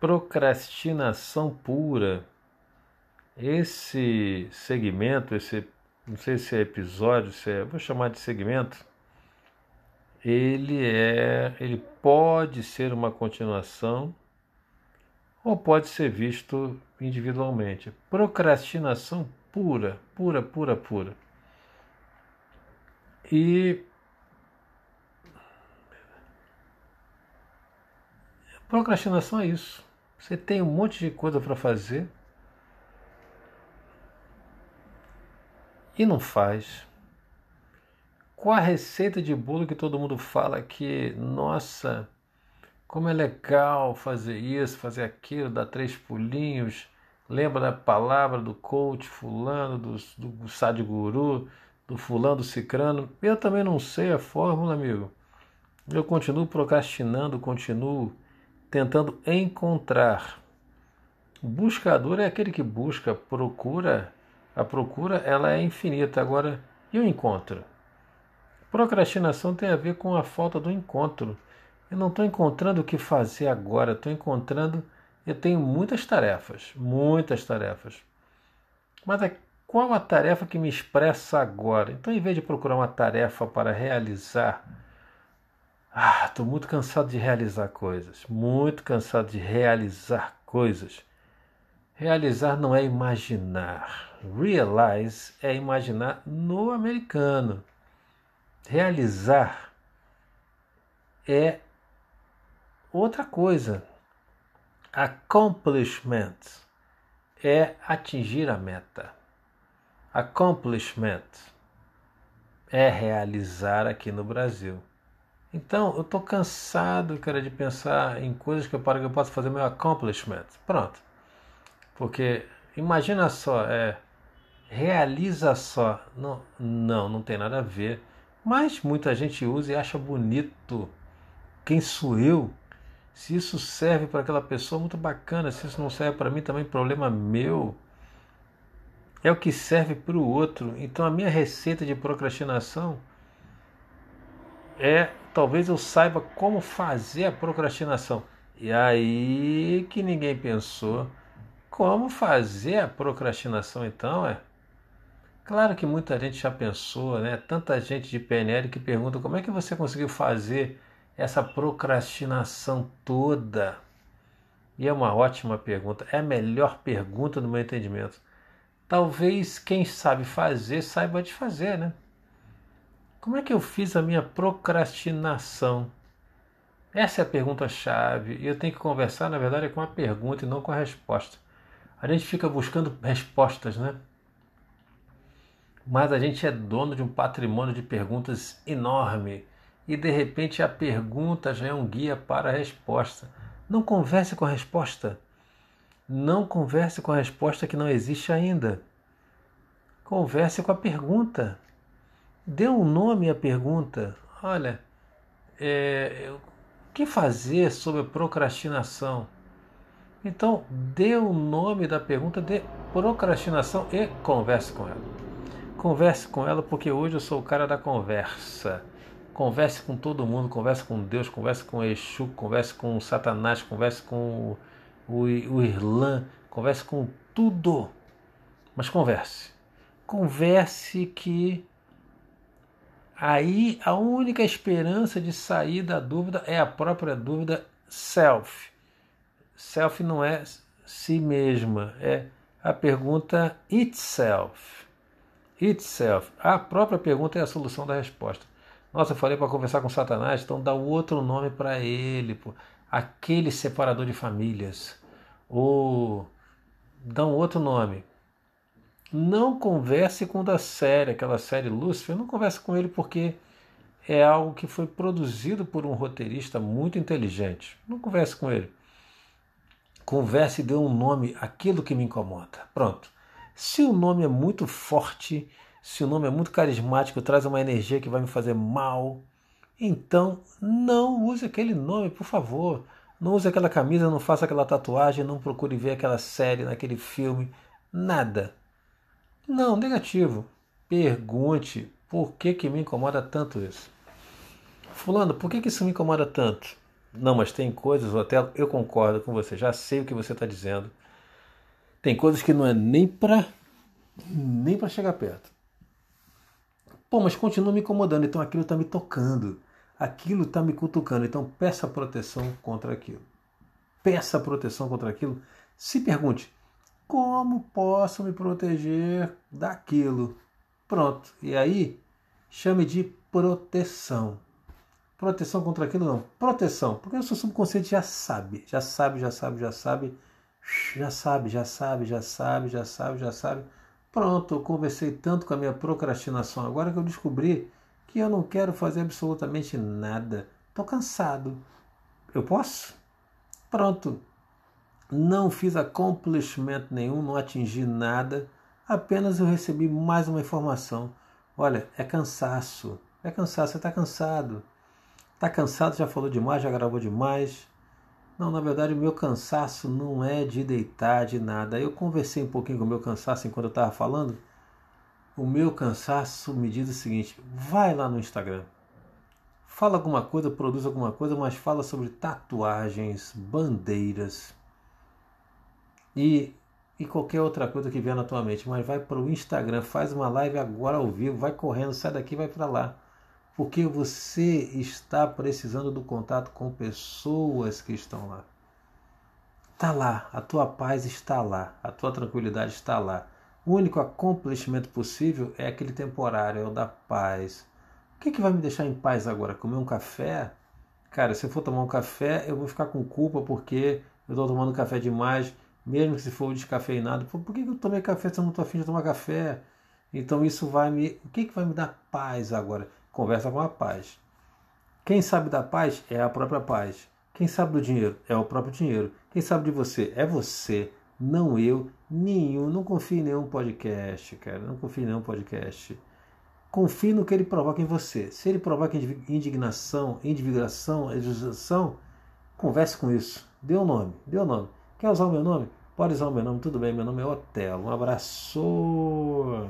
procrastinação pura. Esse segmento, esse não sei se é episódio, se é, vou chamar de segmento, ele é, ele pode ser uma continuação ou pode ser visto individualmente. Procrastinação pura, pura, pura, pura. E procrastinação é isso. Você tem um monte de coisa para fazer e não faz. Qual a receita de bolo que todo mundo fala que, nossa, como é legal fazer isso, fazer aquilo, dar três pulinhos, lembra da palavra do coach fulano, do, do Sadhguru, do fulano, do cicrano. Eu também não sei a fórmula, amigo. Eu continuo procrastinando, continuo tentando encontrar. O buscador é aquele que busca, procura a procura ela é infinita. Agora, e o encontro? Procrastinação tem a ver com a falta do encontro. Eu não estou encontrando o que fazer agora, estou encontrando. Eu tenho muitas tarefas, muitas tarefas. Mas é, qual a tarefa que me expressa agora? Então, em vez de procurar uma tarefa para realizar, ah, estou muito cansado de realizar coisas, muito cansado de realizar coisas. Realizar não é imaginar. Realize é imaginar no americano. Realizar é outra coisa. Accomplishment é atingir a meta. Accomplishment é realizar aqui no Brasil. Então, eu estou cansado, cara, de pensar em coisas que eu, para que eu possa fazer meu accomplishment. Pronto. Porque imagina só, é, realiza só. Não, não, não tem nada a ver. Mas muita gente usa e acha bonito. Quem sou eu? Se isso serve para aquela pessoa, muito bacana. Se isso não serve para mim, também problema meu. É o que serve para o outro. Então a minha receita de procrastinação é talvez eu saiba como fazer a procrastinação. E aí que ninguém pensou como fazer a procrastinação então é? Claro que muita gente já pensou, né? Tanta gente de PNL que pergunta como é que você conseguiu fazer essa procrastinação toda. E é uma ótima pergunta, é a melhor pergunta no meu entendimento. Talvez quem sabe fazer saiba de fazer, né? Como é que eu fiz a minha procrastinação? Essa é a pergunta-chave e eu tenho que conversar, na verdade, com a pergunta e não com a resposta. A gente fica buscando respostas, né? Mas a gente é dono de um patrimônio de perguntas enorme e de repente a pergunta já é um guia para a resposta. Não converse com a resposta. Não converse com a resposta que não existe ainda. Converse com a pergunta. Dê um nome à pergunta. Olha, é, o que fazer sobre procrastinação? Então, dê o nome da pergunta de procrastinação e converse com ela. Converse com ela porque hoje eu sou o cara da conversa. Converse com todo mundo, converse com Deus, converse com Exu, converse com Satanás, converse com o, o, o Irlã, converse com tudo. Mas converse. Converse que aí a única esperança de sair da dúvida é a própria dúvida self Self não é si mesma, é a pergunta itself. Itself. A própria pergunta é a solução da resposta. Nossa, eu falei para conversar com Satanás, então dá outro nome para ele, pô. aquele separador de famílias. Ou dá um outro nome. Não converse com o da série, aquela série Lúcifer, não converse com ele porque é algo que foi produzido por um roteirista muito inteligente. Não converse com ele. Converse e dê um nome àquilo que me incomoda. Pronto. Se o nome é muito forte, se o nome é muito carismático, traz uma energia que vai me fazer mal, então não use aquele nome, por favor. Não use aquela camisa, não faça aquela tatuagem, não procure ver aquela série, naquele filme, nada. Não, negativo. Pergunte por que, que me incomoda tanto isso. Fulano, por que, que isso me incomoda tanto? Não, mas tem coisas, Otelo, eu concordo com você, já sei o que você está dizendo. Tem coisas que não é nem para nem para chegar perto. Pô, mas continua me incomodando, então aquilo está me tocando. Aquilo está me cutucando, então peça proteção contra aquilo. Peça proteção contra aquilo. Se pergunte: como posso me proteger daquilo? Pronto. E aí, chame de proteção. Proteção contra aquilo não. Proteção. Porque o seu subconsciente já sabe. Já sabe, já sabe, já sabe. Já sabe, já sabe, já sabe, já sabe, já sabe. Pronto, eu conversei tanto com a minha procrastinação agora que eu descobri que eu não quero fazer absolutamente nada. Estou cansado. Eu posso? Pronto. Não fiz accomplishment nenhum, não atingi nada. Apenas eu recebi mais uma informação. Olha, é cansaço. É cansaço, você está cansado. Está cansado, já falou demais, já gravou demais. Não, na verdade, o meu cansaço não é de deitar, de nada. Eu conversei um pouquinho com o meu cansaço enquanto eu estava falando. O meu cansaço me diz o seguinte: vai lá no Instagram, fala alguma coisa, produz alguma coisa, mas fala sobre tatuagens, bandeiras e, e qualquer outra coisa que vier na tua mente. Mas vai para o Instagram, faz uma live agora ao vivo, vai correndo, sai daqui, vai para lá porque você está precisando do contato com pessoas que estão lá. Está lá, a tua paz está lá, a tua tranquilidade está lá. O único acontecimento possível é aquele temporário, é o da paz. O que, que vai me deixar em paz agora? Comer um café? Cara, se eu for tomar um café, eu vou ficar com culpa porque eu estou tomando café demais, mesmo que se for descafeinado. Por que, eu tomei café se eu não estou afim de tomar café? Então isso vai me. O que, que vai me dar paz agora? conversa com a paz. Quem sabe da paz é a própria paz. Quem sabe do dinheiro é o próprio dinheiro. Quem sabe de você é você, não eu, nenhum. Não confie em nenhum podcast, cara. Não confie em nenhum podcast. Confie no que ele provoca em você. Se ele provoca indignação, indignação, exaustão, converse com isso. Dê o um nome, dê o um nome. Quer usar o meu nome? Pode usar o meu nome, tudo bem. Meu nome é Otelo. Um abraço.